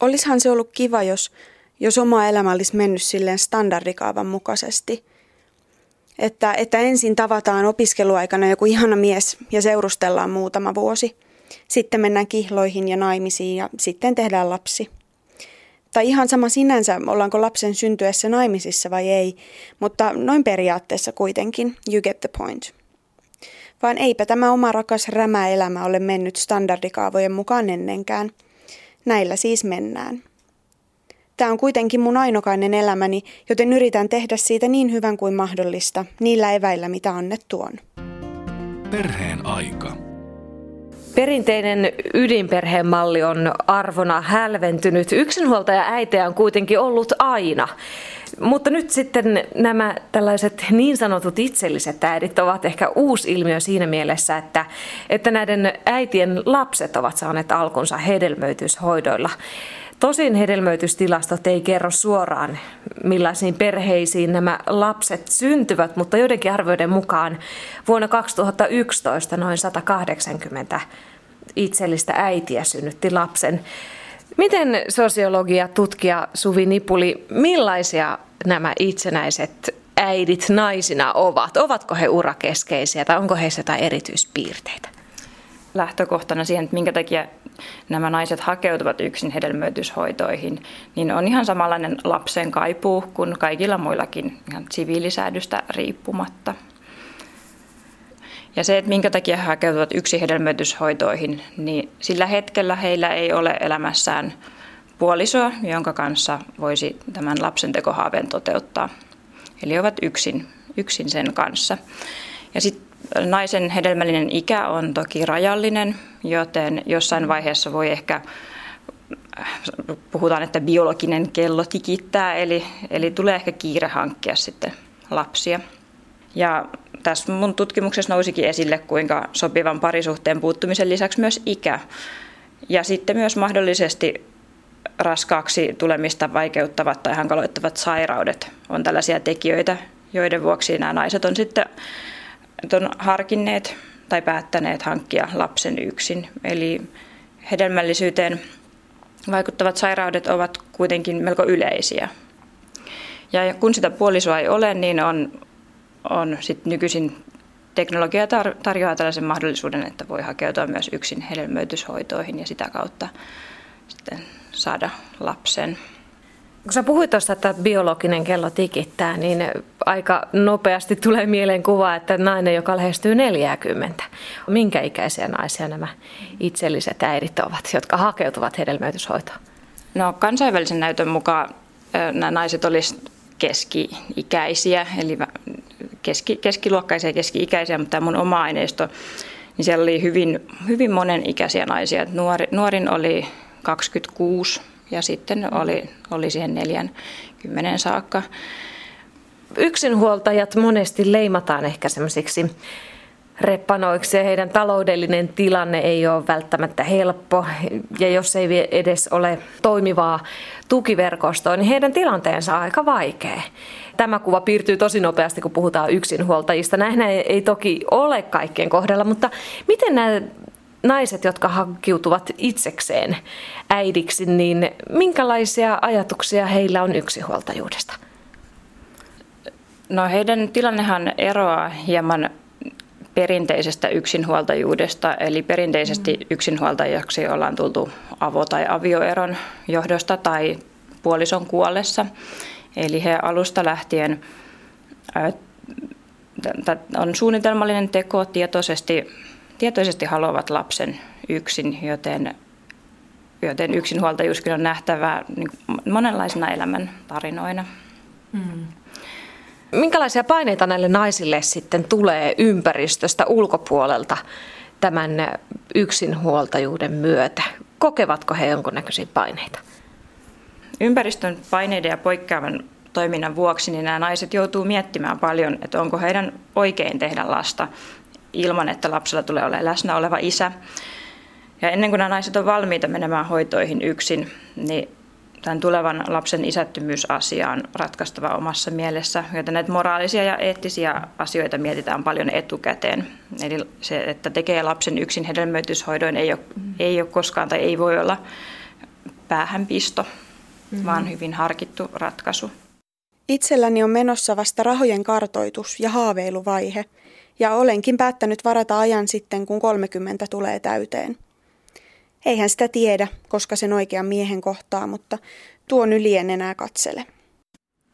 Olishan se ollut kiva, jos, jos oma elämä olisi mennyt silleen standardikaavan mukaisesti. Että, että ensin tavataan opiskeluaikana joku ihana mies ja seurustellaan muutama vuosi. Sitten mennään kihloihin ja naimisiin ja sitten tehdään lapsi. Tai ihan sama sinänsä, ollaanko lapsen syntyessä naimisissa vai ei, mutta noin periaatteessa kuitenkin, you get the point. Vaan eipä tämä oma rakas rämäelämä ole mennyt standardikaavojen mukaan ennenkään. Näillä siis mennään. Tämä on kuitenkin mun ainokainen elämäni, joten yritän tehdä siitä niin hyvän kuin mahdollista, niillä eväillä mitä annettu on. Perheen aika. Perinteinen ydinperheen malli on arvona hälventynyt. Yksinhuoltaja äitejä on kuitenkin ollut aina. Mutta nyt sitten nämä tällaiset niin sanotut itselliset äidit ovat ehkä uusi ilmiö siinä mielessä, että, että näiden äitien lapset ovat saaneet alkunsa hedelmöityshoidoilla. Tosin hedelmöitystilastot ei kerro suoraan, millaisiin perheisiin nämä lapset syntyvät, mutta joidenkin arvioiden mukaan vuonna 2011 noin 180 itsellistä äitiä synnytti lapsen. Miten sosiologia tutkija Suvi Nipuli, millaisia nämä itsenäiset äidit naisina ovat? Ovatko he urakeskeisiä tai onko heissä jotain erityispiirteitä? Lähtökohtana siihen, että minkä takia nämä naiset hakeutuvat yksin hedelmöityshoitoihin, niin on ihan samanlainen lapsen kaipuu kuin kaikilla muillakin ihan siviilisäädystä riippumatta. Ja se, että minkä takia he hakeutuvat yksi hedelmöityshoitoihin, niin sillä hetkellä heillä ei ole elämässään puolisoa, jonka kanssa voisi tämän lapsen tekohaaveen toteuttaa. Eli ovat yksin, yksin sen kanssa. Ja sitten naisen hedelmällinen ikä on toki rajallinen, joten jossain vaiheessa voi ehkä puhutaan, että biologinen kello tikittää, eli, eli tulee ehkä kiire hankkia sitten lapsia. Ja tässä mun tutkimuksessa nousikin esille, kuinka sopivan parisuhteen puuttumisen lisäksi myös ikä ja sitten myös mahdollisesti raskaaksi tulemista vaikeuttavat tai hankaloittavat sairaudet on tällaisia tekijöitä, joiden vuoksi nämä naiset on sitten on harkinneet tai päättäneet hankkia lapsen yksin. Eli hedelmällisyyteen vaikuttavat sairaudet ovat kuitenkin melko yleisiä. Ja kun sitä puolisoa ei ole, niin on on sit nykyisin teknologia tar- tarjoaa tällaisen mahdollisuuden, että voi hakeutua myös yksin hedelmöityshoitoihin ja sitä kautta sitten saada lapsen. Kun sä puhuit tuosta, että biologinen kello tikittää, niin aika nopeasti tulee mieleen kuva, että nainen, joka lähestyy 40. Minkä ikäisiä naisia nämä itselliset äidit ovat, jotka hakeutuvat hedelmöityshoitoon? No kansainvälisen näytön mukaan nämä naiset olisivat keski-ikäisiä, eli keski, keskiluokkaisia ja keski-ikäisiä, mutta tämä mun oma aineisto, niin siellä oli hyvin, hyvin monen ikäisiä naisia. Nuori, nuorin oli 26 ja sitten oli, oli siihen 40 saakka. Yksinhuoltajat monesti leimataan ehkä semmoisiksi reppanoiksi ja heidän taloudellinen tilanne ei ole välttämättä helppo ja jos ei edes ole toimivaa tukiverkostoa, niin heidän tilanteensa on aika vaikea. Tämä kuva piirtyy tosi nopeasti, kun puhutaan yksinhuoltajista. Näin ei toki ole kaikkien kohdalla, mutta miten nämä naiset, jotka hankkiutuvat itsekseen äidiksi, niin minkälaisia ajatuksia heillä on yksinhuoltajuudesta? No heidän tilannehan eroaa hieman perinteisestä yksinhuoltajuudesta, eli perinteisesti mm. yksinhuoltajaksi ollaan tultu avo- tai avioeron johdosta tai puolison kuollessa. Eli he alusta lähtien on suunnitelmallinen teko, tietoisesti, tietoisesti haluavat lapsen yksin, joten, joten yksinhuoltajuuskin on nähtävää niin monenlaisina elämän tarinoina. Mm. Minkälaisia paineita näille naisille sitten tulee ympäristöstä ulkopuolelta tämän yksinhuoltajuuden myötä? Kokevatko he jonkunnäköisiä paineita? Ympäristön paineiden ja poikkeavan toiminnan vuoksi niin nämä naiset joutuu miettimään paljon, että onko heidän oikein tehdä lasta ilman, että lapsella tulee olemaan läsnä oleva isä. Ja ennen kuin nämä naiset on valmiita menemään hoitoihin yksin, niin tämän tulevan lapsen isättömyysasia on ratkaistava omassa mielessä, joten näitä moraalisia ja eettisiä asioita mietitään paljon etukäteen. Eli se, että tekee lapsen yksin hedelmöityshoidoin ei ole, ei ole koskaan tai ei voi olla päähänpisto, mm-hmm. vaan hyvin harkittu ratkaisu. Itselläni on menossa vasta rahojen kartoitus ja haaveiluvaihe, ja olenkin päättänyt varata ajan sitten, kun 30 tulee täyteen. Eihän sitä tiedä, koska sen oikean miehen kohtaa, mutta tuon yli en enää katsele.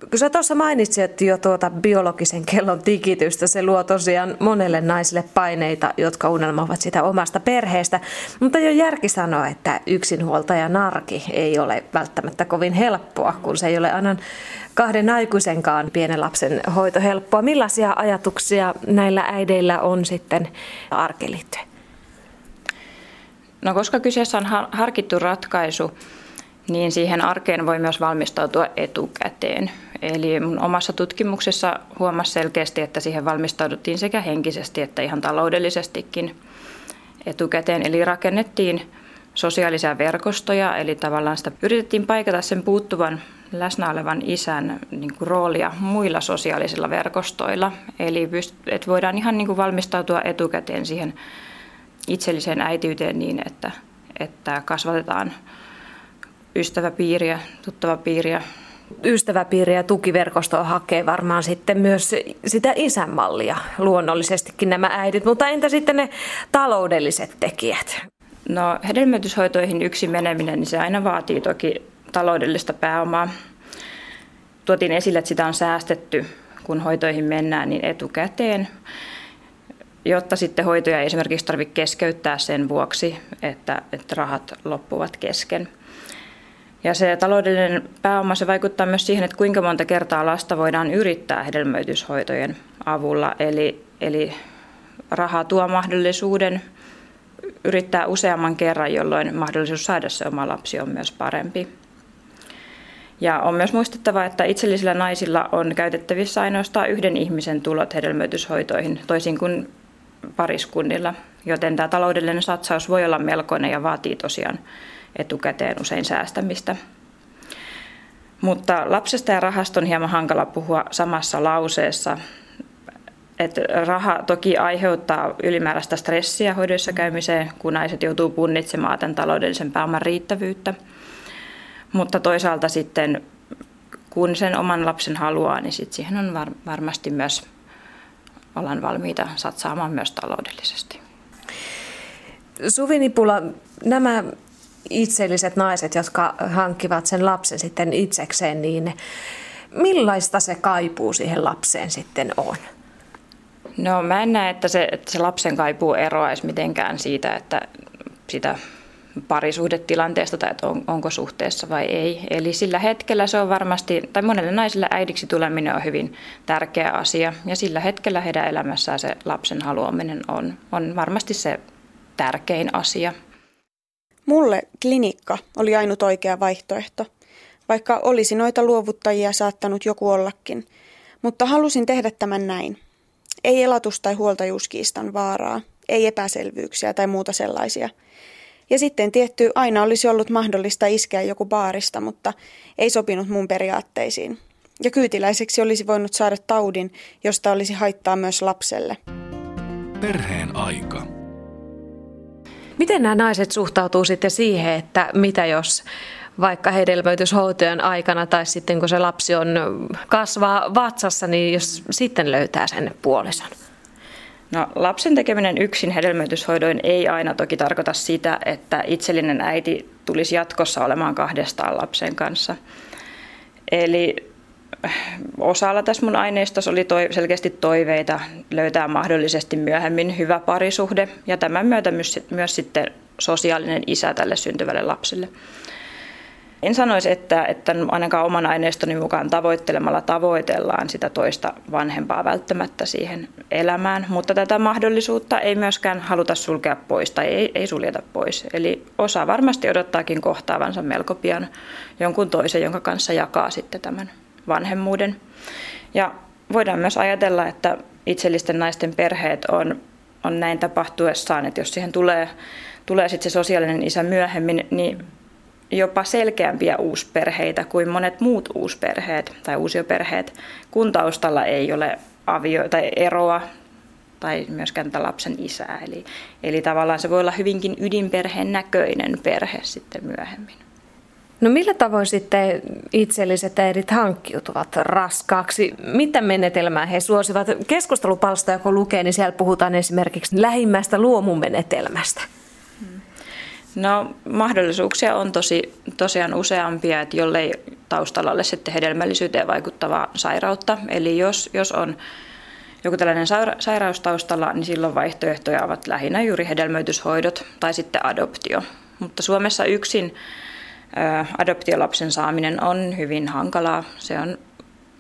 Kun sä tuossa mainitsit jo tuota biologisen kellon tikitystä, se luo tosiaan monelle naiselle paineita, jotka unelmoivat sitä omasta perheestä. Mutta jo järki sanoo, että yksinhuoltaja narki ei ole välttämättä kovin helppoa, kun se ei ole aina kahden aikuisenkaan pienen lapsen hoito helppoa. Millaisia ajatuksia näillä äideillä on sitten arkeen liittyen? No koska kyseessä on harkittu ratkaisu, niin siihen arkeen voi myös valmistautua etukäteen. Eli mun omassa tutkimuksessa huomasi selkeästi, että siihen valmistauduttiin sekä henkisesti että ihan taloudellisestikin etukäteen. Eli rakennettiin sosiaalisia verkostoja, eli tavallaan sitä yritettiin paikata sen puuttuvan läsnä olevan isän niin kuin, roolia muilla sosiaalisilla verkostoilla. Eli että voidaan ihan niin kuin, valmistautua etukäteen siihen itselliseen äitiyteen niin, että, että kasvatetaan ystäväpiiriä, tuttavapiiriä. Ystäväpiiriä ja tukiverkostoa hakee varmaan sitten myös sitä isänmallia luonnollisestikin nämä äidit, mutta entä sitten ne taloudelliset tekijät? No hedelmöityshoitoihin yksin meneminen, niin se aina vaatii toki taloudellista pääomaa. Tuotiin esille, että sitä on säästetty, kun hoitoihin mennään, niin etukäteen, jotta sitten hoitoja ei esimerkiksi tarvitse keskeyttää sen vuoksi, että, että rahat loppuvat kesken. Ja se taloudellinen pääoma se vaikuttaa myös siihen, että kuinka monta kertaa lasta voidaan yrittää hedelmöityshoitojen avulla. Eli, eli raha tuo mahdollisuuden yrittää useamman kerran, jolloin mahdollisuus saada se oma lapsi on myös parempi. Ja on myös muistettava, että itsellisillä naisilla on käytettävissä ainoastaan yhden ihmisen tulot hedelmöityshoitoihin, toisin kuin pariskunnilla, joten tämä taloudellinen satsaus voi olla melkoinen ja vaatii tosiaan etukäteen usein säästämistä. Mutta lapsesta ja rahasta on hieman hankala puhua samassa lauseessa. Et raha toki aiheuttaa ylimääräistä stressiä hoidoissa käymiseen, kun naiset joutuu punnitsemaan tämän taloudellisen pääoman riittävyyttä. Mutta toisaalta sitten, kun sen oman lapsen haluaa, niin sit siihen on var- varmasti myös ollaan valmiita satsaamaan myös taloudellisesti. Suvi Nipula, nämä itselliset naiset, jotka hankkivat sen lapsen sitten itsekseen, niin millaista se kaipuu siihen lapseen sitten on? No mä en näe, että se, että se lapsen kaipuu eroaisi mitenkään siitä, että sitä parisuhdetilanteesta tai että on, onko suhteessa vai ei. Eli sillä hetkellä se on varmasti, tai monelle naiselle äidiksi tuleminen on hyvin tärkeä asia. Ja sillä hetkellä heidän elämässään se lapsen haluaminen on, on varmasti se tärkein asia. Mulle klinikka oli ainut oikea vaihtoehto, vaikka olisi noita luovuttajia saattanut joku ollakin. Mutta halusin tehdä tämän näin. Ei elatus- tai huoltajuuskiistan vaaraa, ei epäselvyyksiä tai muuta sellaisia. Ja sitten tietty aina olisi ollut mahdollista iskeä joku baarista, mutta ei sopinut mun periaatteisiin. Ja kyytiläiseksi olisi voinut saada taudin, josta olisi haittaa myös lapselle. Perheen aika. Miten nämä naiset suhtautuu sitten siihen, että mitä jos vaikka hedelmöityshoitojen aikana tai sitten kun se lapsi on kasvaa vatsassa, niin jos sitten löytää sen puolison? No, lapsen tekeminen yksin hedelmöityshoidoin ei aina toki tarkoita sitä, että itsellinen äiti tulisi jatkossa olemaan kahdestaan lapsen kanssa. Eli osalla tässä mun aineistossa oli toi, selkeästi toiveita löytää mahdollisesti myöhemmin hyvä parisuhde ja tämän myötä myös, myös sitten sosiaalinen isä tälle syntyvälle lapselle. En sanoisi, että, että ainakaan oman aineistoni mukaan tavoittelemalla tavoitellaan sitä toista vanhempaa välttämättä siihen elämään, mutta tätä mahdollisuutta ei myöskään haluta sulkea pois tai ei, ei suljeta pois. Eli osa varmasti odottaakin kohtaavansa melko pian jonkun toisen, jonka kanssa jakaa sitten tämän vanhemmuuden. Ja voidaan myös ajatella, että itsellisten naisten perheet on, on näin tapahtuessaan, että jos siihen tulee, tulee sitten se sosiaalinen isä myöhemmin, niin jopa selkeämpiä uusperheitä kuin monet muut uusperheet tai uusioperheet, kun taustalla ei ole avio- tai eroa tai myöskään lapsen isää. Eli, eli tavallaan se voi olla hyvinkin ydinperheen näköinen perhe sitten myöhemmin. No millä tavoin sitten itselliset äidit hankkiutuvat raskaaksi? Mitä menetelmää he suosivat? Keskustelupalstoja kun lukee, niin siellä puhutaan esimerkiksi lähimmäistä luomumenetelmästä. No mahdollisuuksia on tosi, tosiaan useampia, että jollei taustalla ole sitten hedelmällisyyteen vaikuttavaa sairautta. Eli jos, jos on joku tällainen sairaus taustalla, niin silloin vaihtoehtoja ovat lähinnä juuri hedelmöityshoidot tai sitten adoptio. Mutta Suomessa yksin adoptiolapsen saaminen on hyvin hankalaa. Se on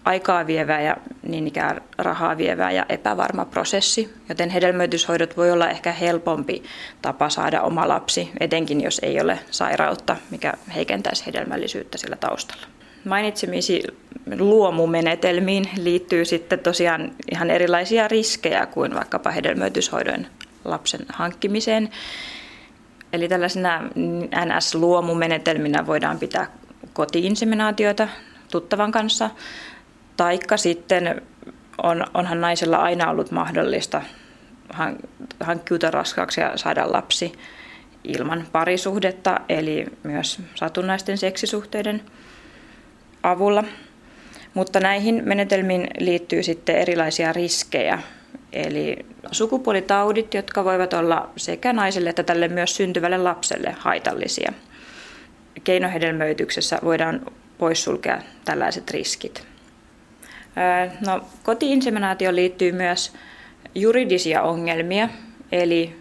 aikaa vievää ja niin ikään rahaa vievää ja epävarma prosessi, joten hedelmöityshoidot voi olla ehkä helpompi tapa saada oma lapsi, etenkin jos ei ole sairautta, mikä heikentäisi hedelmällisyyttä sillä taustalla. Mainitsemisi luomumenetelmiin liittyy sitten tosiaan ihan erilaisia riskejä kuin vaikkapa hedelmöityshoidon lapsen hankkimiseen. Eli tällaisena NS-luomumenetelminä voidaan pitää kotiinseminaatioita tuttavan kanssa, taikka sitten on, onhan naisella aina ollut mahdollista hankkiutua raskaaksi ja saada lapsi ilman parisuhdetta, eli myös satunnaisten seksisuhteiden avulla. Mutta näihin menetelmiin liittyy sitten erilaisia riskejä, eli sukupuolitaudit, jotka voivat olla sekä naiselle että tälle myös syntyvälle lapselle haitallisia. Keinohedelmöityksessä voidaan poissulkea tällaiset riskit. No, kotiinseminaatioon liittyy myös juridisia ongelmia, eli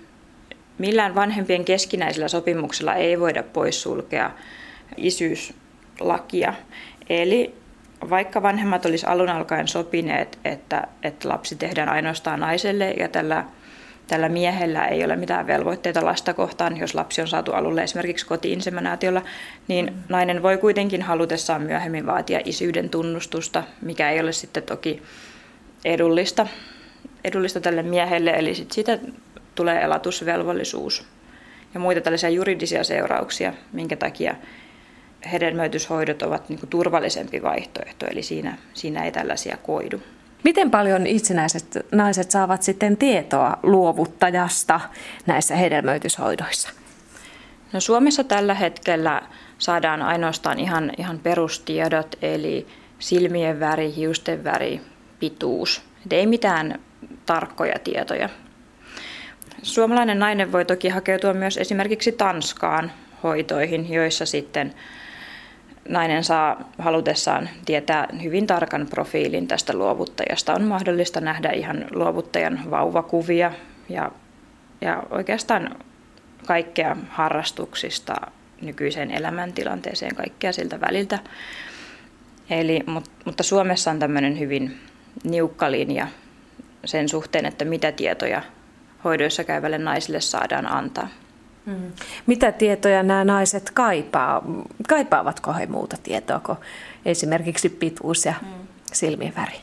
millään vanhempien keskinäisellä sopimuksella ei voida poissulkea isyyslakia. Eli vaikka vanhemmat olisi alun alkaen sopineet, että, että lapsi tehdään ainoastaan naiselle ja tällä, tällä miehellä ei ole mitään velvoitteita lasta kohtaan, jos lapsi on saatu alulle esimerkiksi kotiinseminaatiolla, niin nainen voi kuitenkin halutessaan myöhemmin vaatia isyyden tunnustusta, mikä ei ole sitten toki edullista, edullista tälle miehelle, eli sit siitä tulee elatusvelvollisuus ja muita tällaisia juridisia seurauksia, minkä takia hedelmöityshoidot ovat niin turvallisempi vaihtoehto, eli siinä, siinä ei tällaisia koidu. Miten paljon itsenäiset naiset saavat sitten tietoa luovuttajasta näissä hedelmöityshoidoissa? No Suomessa tällä hetkellä saadaan ainoastaan ihan, ihan perustiedot, eli silmien väri, hiusten väri, pituus. Et ei mitään tarkkoja tietoja. Suomalainen nainen voi toki hakeutua myös esimerkiksi Tanskaan hoitoihin, joissa sitten nainen saa halutessaan tietää hyvin tarkan profiilin tästä luovuttajasta. On mahdollista nähdä ihan luovuttajan vauvakuvia ja, ja oikeastaan kaikkea harrastuksista nykyiseen elämäntilanteeseen, kaikkea siltä väliltä. Eli, mutta Suomessa on tämmöinen hyvin niukka linja sen suhteen, että mitä tietoja hoidoissa käyvälle naisille saadaan antaa. Mm. Mitä tietoja nämä naiset kaipaa? Kaipaavatko he muuta tietoa kuin esimerkiksi pituus ja mm. silmien väri?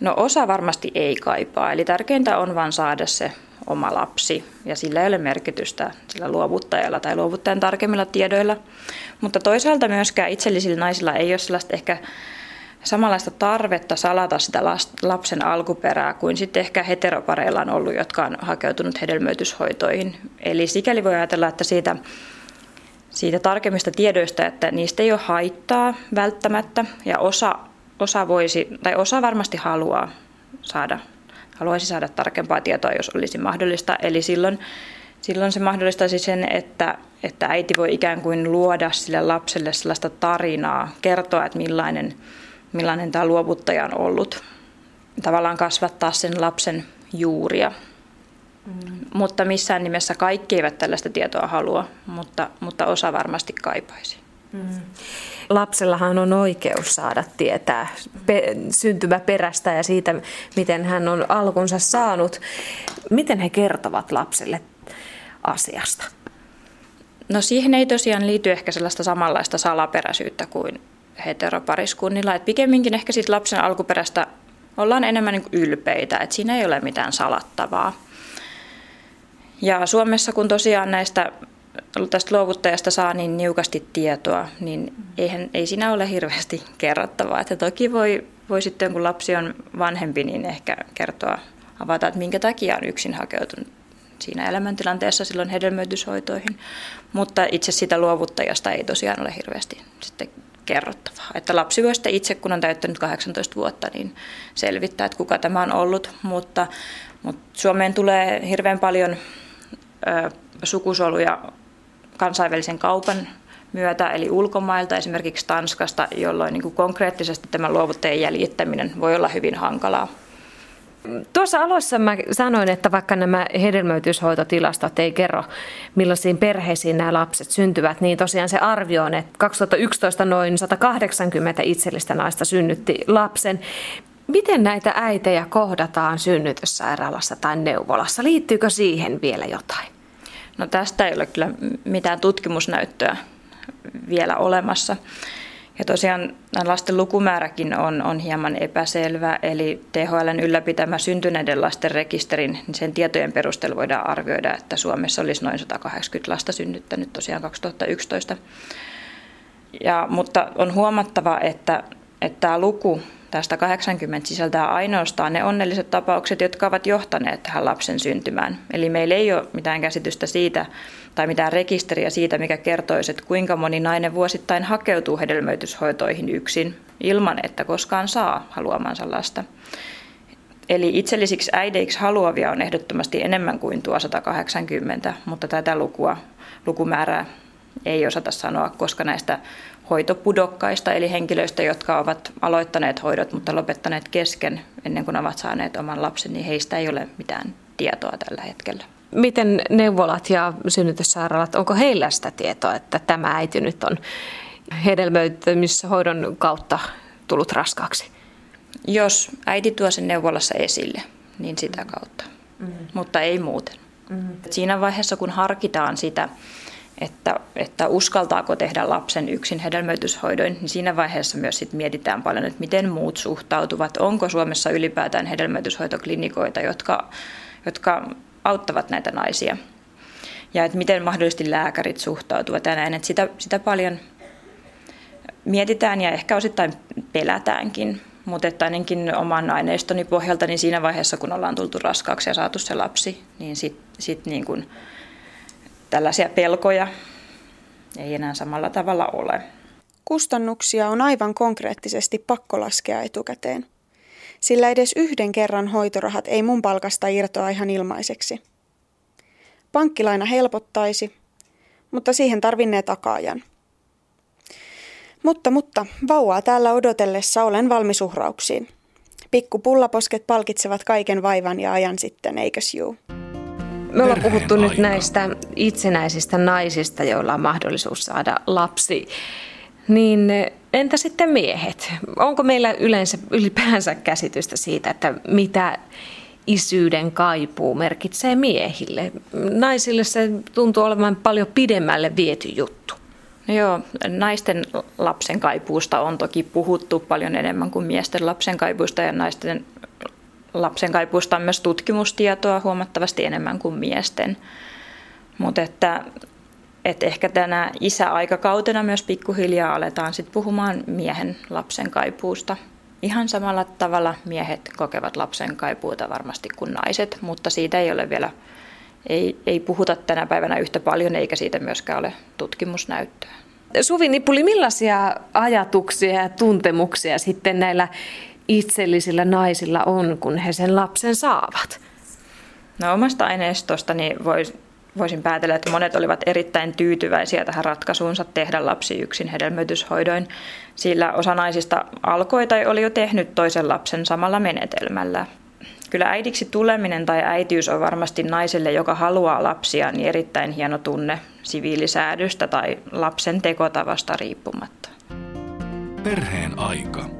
No osa varmasti ei kaipaa, eli tärkeintä on vain saada se oma lapsi ja sillä ei ole merkitystä sillä luovuttajalla tai luovuttajan tarkemmilla tiedoilla. Mutta toisaalta myöskään itsellisillä naisilla ei ole sellaista ehkä samanlaista tarvetta salata sitä lapsen alkuperää kuin sitten ehkä heteropareilla on ollut, jotka on hakeutunut hedelmöityshoitoihin. Eli sikäli voi ajatella, että siitä, siitä tarkemmista tiedoista, että niistä ei ole haittaa välttämättä ja osa, osa, voisi, tai osa varmasti haluaa saada, haluaisi saada tarkempaa tietoa, jos olisi mahdollista. Eli silloin, silloin se mahdollistaisi sen, että, että äiti voi ikään kuin luoda sille lapselle sellaista tarinaa, kertoa, että millainen millainen tämä luovuttaja on ollut. Tavallaan kasvattaa sen lapsen juuria. Mm. Mutta missään nimessä kaikki eivät tällaista tietoa halua, mutta, mutta osa varmasti kaipaisi. Mm. Lapsellahan on oikeus saada tietää pe- syntymäperästä ja siitä, miten hän on alkunsa saanut. Miten he kertovat lapselle asiasta? No siihen ei tosiaan liity ehkä sellaista samanlaista salaperäisyyttä kuin heteropariskunnilla. Et pikemminkin ehkä siitä lapsen alkuperästä ollaan enemmän niin ylpeitä, että siinä ei ole mitään salattavaa. Ja Suomessa kun tosiaan näistä tästä luovuttajasta saa niin niukasti tietoa, niin eihän, ei siinä ole hirveästi kerrottavaa. Että toki voi, voi sitten, kun lapsi on vanhempi, niin ehkä kertoa, avata, että minkä takia on yksin hakeutunut siinä elämäntilanteessa silloin hedelmöityshoitoihin, mutta itse sitä luovuttajasta ei tosiaan ole hirveästi sitten kerrottavaa. Että lapsi voi sitten itse, kun on täyttänyt 18 vuotta, niin selvittää, että kuka tämä on ollut, mutta, mutta Suomeen tulee hirveän paljon ö, sukusoluja kansainvälisen kaupan myötä, eli ulkomailta, esimerkiksi Tanskasta, jolloin niin kuin konkreettisesti tämä luovuttajien jäljittäminen voi olla hyvin hankalaa. Tuossa alussa mä sanoin, että vaikka nämä hedelmöityshoitotilastot ei kerro, millaisiin perheisiin nämä lapset syntyvät, niin tosiaan se arvio on, että 2011 noin 180 itsellistä naista synnytti lapsen. Miten näitä äitejä kohdataan synnytyssairaalassa tai neuvolassa? Liittyykö siihen vielä jotain? No tästä ei ole kyllä mitään tutkimusnäyttöä vielä olemassa. Ja tosiaan lasten lukumääräkin on, on hieman epäselvä, eli THLn ylläpitämä syntyneiden lasten rekisterin, niin sen tietojen perusteella voidaan arvioida, että Suomessa olisi noin 180 lasta synnyttänyt tosiaan 2011. Ja, mutta on huomattava, että, että tämä luku tästä 80 sisältää ainoastaan ne onnelliset tapaukset, jotka ovat johtaneet tähän lapsen syntymään. Eli meillä ei ole mitään käsitystä siitä tai mitään rekisteriä siitä, mikä kertoisi, että kuinka moni nainen vuosittain hakeutuu hedelmöityshoitoihin yksin ilman, että koskaan saa haluamansa lasta. Eli itsellisiksi äideiksi haluavia on ehdottomasti enemmän kuin tuo 180, mutta tätä lukua, lukumäärää ei osata sanoa, koska näistä hoitopudokkaista, eli henkilöistä, jotka ovat aloittaneet hoidot, mutta lopettaneet kesken ennen kuin ovat saaneet oman lapsen, niin heistä ei ole mitään tietoa tällä hetkellä. Miten neuvolat ja synnytyssairaalat, onko heillä sitä tietoa, että tämä äiti nyt on hedelmöitymishoidon kautta tullut raskaaksi? Jos äiti tuo sen neuvolassa esille, niin sitä kautta, mm-hmm. mutta ei muuten. Mm-hmm. Siinä vaiheessa, kun harkitaan sitä, että, että uskaltaako tehdä lapsen yksin hedelmöityshoidoin, niin siinä vaiheessa myös sit mietitään paljon, että miten muut suhtautuvat. Onko Suomessa ylipäätään hedelmöityshoitoklinikoita, jotka, jotka auttavat näitä naisia. Ja että miten mahdollisesti lääkärit suhtautuvat ja näin. Että sitä, sitä paljon mietitään ja ehkä osittain pelätäänkin. Mutta että ainakin oman aineistoni pohjalta, niin siinä vaiheessa, kun ollaan tultu raskaaksi ja saatu se lapsi, niin sitten sit niin kuin tällaisia pelkoja ei enää samalla tavalla ole. Kustannuksia on aivan konkreettisesti pakko laskea etukäteen. Sillä edes yhden kerran hoitorahat ei mun palkasta irtoa ihan ilmaiseksi. Pankkilaina helpottaisi, mutta siihen tarvinnee takaajan. Mutta, mutta, vauvaa täällä odotellessa olen valmis uhrauksiin. Pikku pullaposket palkitsevat kaiken vaivan ja ajan sitten, eikös juu? Me ollaan puhuttu nyt näistä itsenäisistä naisista, joilla on mahdollisuus saada lapsi. Niin entä sitten miehet? Onko meillä yleensä ylipäänsä käsitystä siitä, että mitä isyyden kaipuu merkitsee miehille? Naisille se tuntuu olevan paljon pidemmälle viety juttu. No joo, naisten lapsen kaipuusta on toki puhuttu paljon enemmän kuin miesten lapsen kaipuusta ja naisten lapsen kaipuusta on myös tutkimustietoa huomattavasti enemmän kuin miesten. Mutta että, että ehkä tänä isäaikakautena myös pikkuhiljaa aletaan sitten puhumaan miehen lapsen kaipuusta. Ihan samalla tavalla miehet kokevat lapsen kaipuuta varmasti kuin naiset, mutta siitä ei ole vielä, ei, ei puhuta tänä päivänä yhtä paljon eikä siitä myöskään ole tutkimusnäyttöä. Suvi Nipuli, millaisia ajatuksia ja tuntemuksia sitten näillä itsellisillä naisilla on, kun he sen lapsen saavat? No omasta aineistostani vois, voisin päätellä, että monet olivat erittäin tyytyväisiä tähän ratkaisuunsa tehdä lapsi yksin hedelmöityshoidoin, sillä osa naisista alkoi tai oli jo tehnyt toisen lapsen samalla menetelmällä. Kyllä äidiksi tuleminen tai äitiys on varmasti naiselle, joka haluaa lapsia, niin erittäin hieno tunne siviilisäädystä tai lapsen tekotavasta riippumatta. Perheen aika.